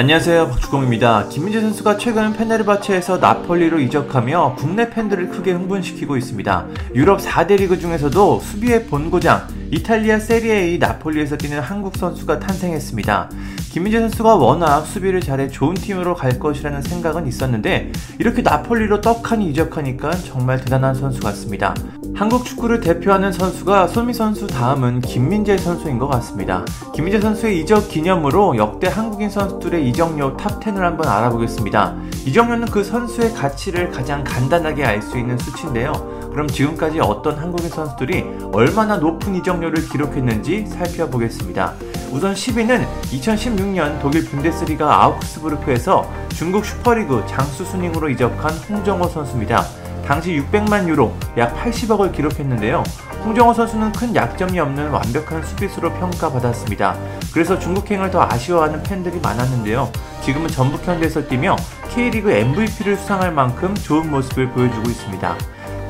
안녕하세요 박주공입니다. 김민재 선수가 최근 페네르바체에서 나폴리로 이적하며 국내 팬들을 크게 흥분시키고 있습니다. 유럽 4대 리그 중에서도 수비의 본고장 이탈리아 세리에 A 나폴리에서 뛰는 한국 선수가 탄생했습니다. 김민재 선수가 워낙 수비를 잘해 좋은 팀으로 갈 것이라는 생각은 있었는데 이렇게 나폴리로 떡하니 이적하니까 정말 대단한 선수 같습니다. 한국 축구를 대표하는 선수가 손미 선수 다음은 김민재 선수인 것 같습니다. 김민재 선수의 이적 기념으로 역대 한국인 선수들의 이적료 탑10을 한번 알아보겠습니다. 이적료는 그 선수의 가치를 가장 간단하게 알 수 있는 수치인데요. 그럼 지금까지 어떤 한국인 선수들이 얼마나 높은 이적료를 기록했는지 살펴보겠습니다. 우선 10위는 2016년 독일 분데스리가 아우크스부르크에서 중국 슈퍼리그 장수 순닝으로 이적한 홍정호 선수입니다. 당시 600만 유로 약 80억을 기록했는데요. 홍정호 선수는 큰 약점이 없는 완벽한 수비수로 평가받았습니다. 그래서 중국행을 더 아쉬워하는 팬들이 많았는데요. 지금은 전북 현대에서 뛰며 K리그 MVP를 수상할 만큼 좋은 모습을 보여주고 있습니다.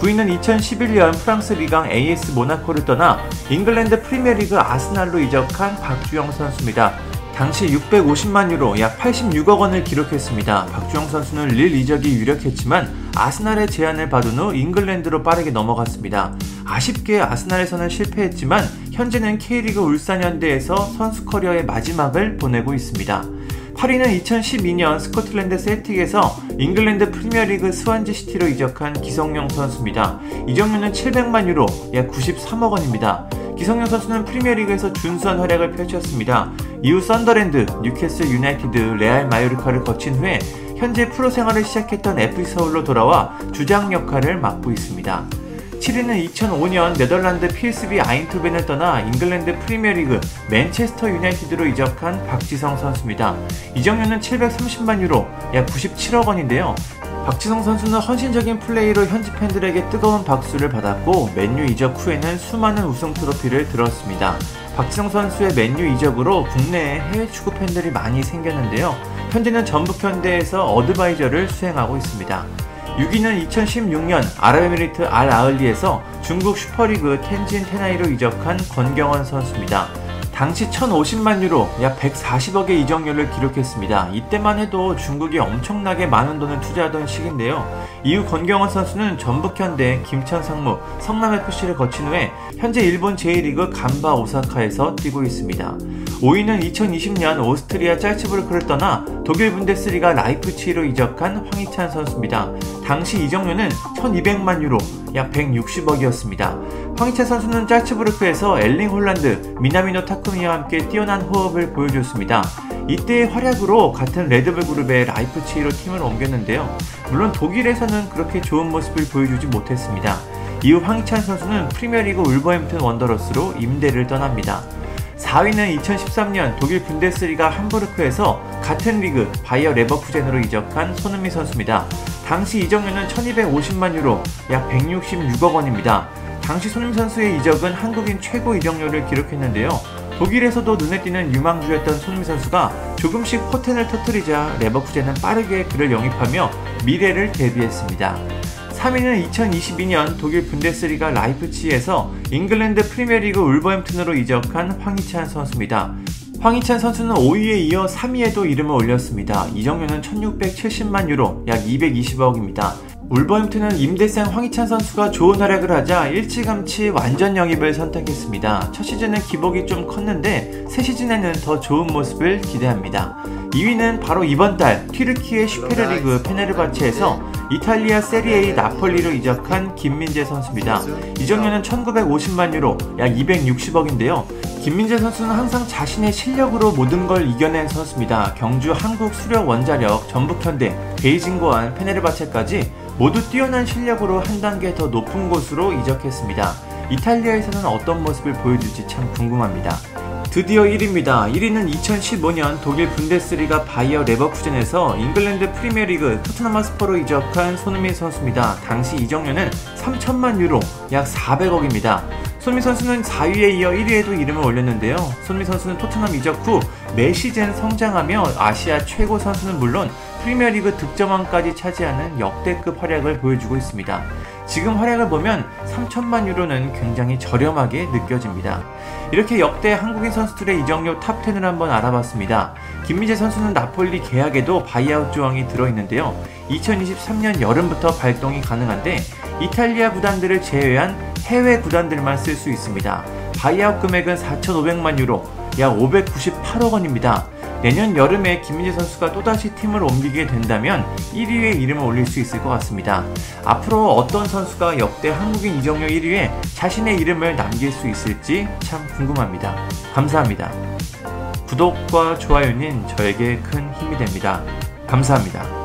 9위는 2011년 프랑스 리그앙 AS 모나코를 떠나 잉글랜드 프리미어리그 아스날로 이적한 박주영 선수입니다. 당시 650만 유로 약 86억 원을 기록했습니다. 박주영 선수는 릴 이적이 유력했지만 아스날의 제안을 받은 후 잉글랜드로 빠르게 넘어갔습니다. 아쉽게 아스날에서는 실패했지만 현재는 K리그 울산현대에서 선수 커리어의 마지막을 보내고 있습니다. 8위는 2012년 스코틀랜드 셀틱에서 잉글랜드 프리미어리그 스완지 시티로 이적한 기성용 선수입니다. 이적료는 700만 유로, 약 93억 원입니다. 기성용 선수는 프리미어리그에서 준수한 활약을 펼쳤습니다. 이후 선덜랜드, 뉴캐슬 유나이티드, 레알 마요르카를 거친 후에 현재 프로 생활을 시작했던 FC 서울로 돌아와 주장 역할을 맡고 있습니다. 7위는 2005년 네덜란드 PSV 아인트호벤을 떠나 잉글랜드 프리미어리그 맨체스터 유나이티드로 이적한 박지성 선수입니다. 이적료는 730만 유로, 약 97억 원인데요. 박지성 선수는 헌신적인 플레이로 현지 팬들에게 뜨거운 박수를 받았고 맨유 이적 후에는 수많은 우승 트로피를 들었습니다. 박지성 선수의 맨유 이적으로 국내에 해외 축구 팬들이 많이 생겼는데요. 현재는 전북 현대에서 advisor를 수행하고 있습니다. 6위는 2016년 아랍에미리트 알 아흘리에서 중국 슈퍼리그 텐진 텐하이로 이적한 권경원 선수입니다. 당시 1,050만 유로, 약 140억의 이적료를 기록했습니다. 이때만 해도 중국이 엄청나게 많은 돈을 투자하던 시기인데요. 이후 권경원 선수는 전북현대, 김천상무, 성남FC를 거친 후에 현재 일본 J1리그 간바 오사카에서 뛰고 있습니다. 5위는 2020년 오스트리아 짤츠부르크를 떠나 독일 분데스리가 라이프치히로 이적한 황희찬 선수입니다. 당시 이적료는 1200만 유로, 약 160억이었습니다. 황희찬 선수는 짤츠부르크에서 엘링 홀란드, 미나미노 타쿠미와 함께 뛰어난 호흡을 보여줬습니다. 이때의 활약으로 같은 레드불 그룹의 라이프치히로 팀을 옮겼는데요. 물론 독일에서는 그렇게 좋은 모습을 보여주지 못했습니다. 이후 황희찬 선수는 프리미어리그 울버햄튼 원더러스로 임대를 떠납니다. 4위는 2013년 독일 분데스리가 함부르크에서 같은 리그 바이어 레버쿠젠으로 이적한 손흥민 선수입니다. 당시 이적료는 1250만 유로, 약 166억 원입니다. 당시 손흥민 선수의 이적은 한국인 최고 이적료를 기록했는데요. 독일에서도 눈에 띄는 유망주였던 손흥민 선수가 조금씩 포텐을 터뜨리자 레버쿠젠은 빠르게 그를 영입하며 미래를 대비했습니다. 3위는 2022년 독일 분데스리가 라이프치히에서 잉글랜드 프리미어리그 울버햄튼으로 이적한 황희찬 선수입니다. 황희찬 선수는 5위에 이어 3위에도 이름을 올렸습니다. 이적료는 1670만 유로, 약 220억입니다. 울버햄튼은 임대생 황희찬 선수가 좋은 활약을 하자 일찌감치 완전 영입을 선택했습니다. 첫 시즌은 기복이 좀 컸는데 새 시즌에는 더 좋은 모습을 기대합니다. 2위는 바로 이번 달 튀르키의 슈페르리그 페네르바체에서 이탈리아 세리에이 나폴리로 이적한 김민재 선수입니다. 이적료는 1950만 유로, 약 260억인데요. 김민재 선수는 항상 자신의 실력으로 모든 걸 이겨낸 선수입니다. 경주 한국 수력 원자력, 전북현대, 베이징고안, 페네르바체까지 모두 뛰어난 실력으로 한 단계 더 높은 곳으로 이적했습니다. 이탈리아에서는 어떤 모습을 보여줄지 참 궁금합니다. 드디어 1위입니다. 1위는 2015년 독일 분데스리가 바이어 레버쿠젠에서 잉글랜드 프리미어리그 토트넘 핫스퍼로 이적한 손흥민 선수입니다. 당시 이적료는 3천만 유로, 약 400억입니다. 손흥민 선수는 4위에 이어 1위에도 이름을 올렸는데요. 손흥민 선수는 토트넘 이적 후 매 시즌 성장하며 아시아 최고 선수는 물론 프리미어리그 득점왕까지 차지하는 역대급 활약을 보여주고 있습니다. 지금 활약을 보면 3천만 유로는 굉장히 저렴하게 느껴집니다. 이렇게 역대 한국인 선수들의 이적료 TOP 10을 한번 알아봤습니다. 김민재 선수는 나폴리 계약에도 buyout 조항이 들어있는데요. 2023년 여름부터 발동이 가능한데 이탈리아 구단들을 제외한 해외 구단들만 쓸 수 있습니다. buyout 금액은 4,500만 유로, 약 598억 원입니다. 내년 여름에 김민재 선수가 또다시 팀을 옮기게 된다면 1위에 이름을 올릴 수 있을 것 같습니다. 앞으로 어떤 선수가 역대 한국인 이적료 1위에 자신의 이름을 남길 수 있을지 참 궁금합니다. 감사합니다. 구독과 좋아요는 저에게 큰 힘이 됩니다. 감사합니다.